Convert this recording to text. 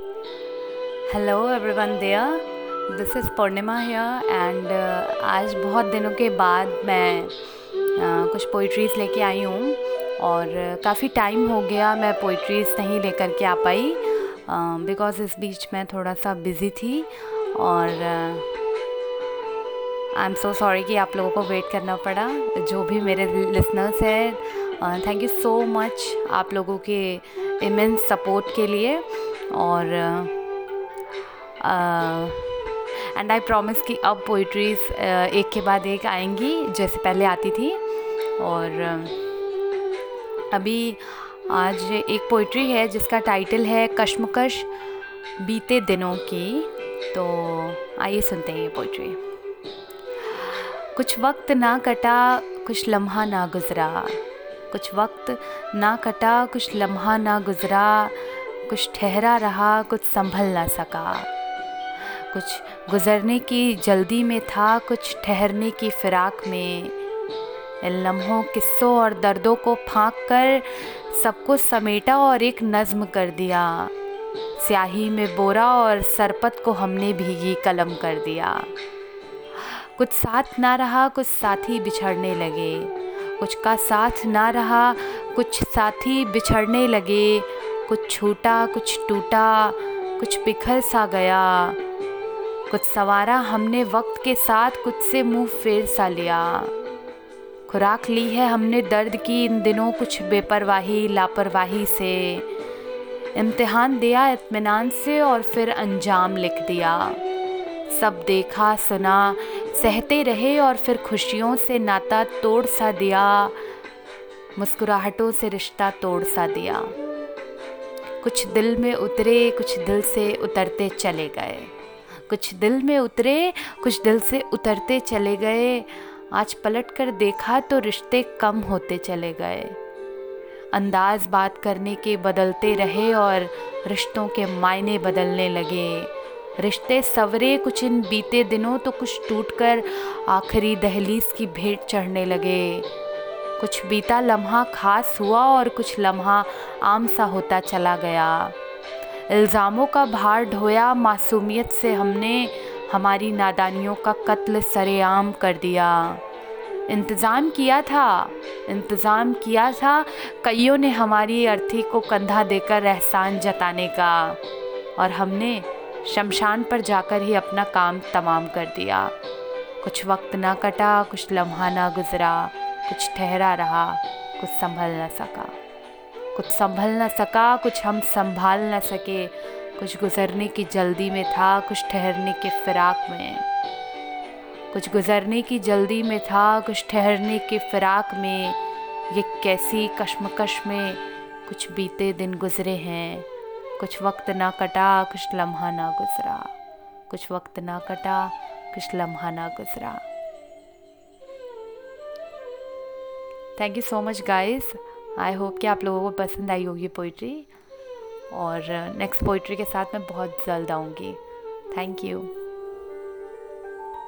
Hello everyone there this is Purnima here and आज बहुत दिनों के बाद मैं uh, कुछ पोइट्रीज़ लेके आई हूँ और काफ़ी टाइम हो गया मैं पोइट्रीज़ नहीं लेकर के आ पाई बिकॉज़ uh, इस बीच मैं थोड़ा सा बिज़ी थी और आई एम सो सॉरी कि आप लोगों को वेट करना पड़ा जो भी मेरे लिसनर्स हैं। थैंक यू सो मच आप लोगों के इमेंस सपोर्ट के लिए। और एंड आई प्रॉमिस कि अब पोइट्रीज़ एक के बाद एक आएँगी, जैसे पहले आती थी। और, अभी आज एक पोइट्री है, जिसका टाइटल है कश्मकश बीते दिनों की। तो आइए सुनते हैं ये पोइट्री कुछ वक्त ना कटा, कुछ लम्हा ना गुज़रा। कुछ वक्त ना कटा, कुछ लम्हा ना गुज़रा। कुछ ठहरा रहा, कुछ संभल ना सका। कुछ गुज़रने की जल्दी में था, कुछ ठहरने की फ़िराक में। इन लम्हों, किस्सों और दर्दों को फाँक कर सबको समेटा और एक नज़्म कर दिया। स्याही में बोरा और सरपत को हमने भीगी कलम कर दिया। कुछ साथ ना रहा, कुछ साथी बिछड़ने लगे। कुछ का साथ ना रहा, कुछ साथी बिछड़ने लगे। कुछ छूटा, कुछ टूटा, कुछ बिखर सा गया। कुछ सवारा हमने वक्त के साथ कुछ से मुँह फेर सा लिया। खुराक ली है हमने दर्द की इन दिनों कुछ बेपरवाही, लापरवाही से। इम्तिहान दिया इत्मीनान से और फिर अंजाम लिख दिया। सब देखा, सुना, सहते रहे और फिर खुशियों से नाता तोड़ सा दिया। मुस्कुराहटों से रिश्ता तोड़ सा दिया। कुछ दिल में उतरे, कुछ दिल से उतरते चले गए। कुछ दिल में उतरे, कुछ दिल से उतरते चले गए। आज पलट कर देखा तो रिश्ते कम होते चले गए। अंदाज बात करने के बदलते रहे और रिश्तों के मायने बदलने लगे। रिश्ते सवरे, कुछ इन बीते दिनों तो कुछ टूटकर आखिरी दहलीज की भेंट चढ़ने लगे। कुछ बीता लम्हा खास हुआ और कुछ लम्हा आम सा होता चला गया। इल्ज़ामों का भार ढोया, मासूमियत से हमने हमारी नादानियों का कत्ल सरेआम कर दिया। इंतज़ाम किया था, इंतज़ाम किया था, कईयों ने हमारी अर्थी को कंधा देकर एहसान जताने का। और हमने शमशान पर जाकर ही अपना काम तमाम कर दिया। कुछ वक्त ना कटा, कुछ लम्हा ना गुज़रा। कुछ ठहरा रहा, कुछ संभल न सका। कुछ संभल न सका, कुछ हम संभाल न सके। कुछ गुज़रने की जल्दी में था, कुछ ठहरने के फ़िराक में। कुछ गुज़रने की जल्दी में था, कुछ ठहरने के फ़िराक में। ये कैसी कश्मकश में कुछ बीते दिन गुज़रे हैं। कुछ वक्त ना कटा, कुछ लम्हा ना गुज़रा। कुछ वक्त ना कटा, कुछ लम्हा ना गुज़रा। Thank you so much guys I hope कि आप लोगों को पसंद आई होगी पोइट्री और नेक्स्ट पोइट्री के साथ मैं बहुत जल्द आऊँगी. Thank you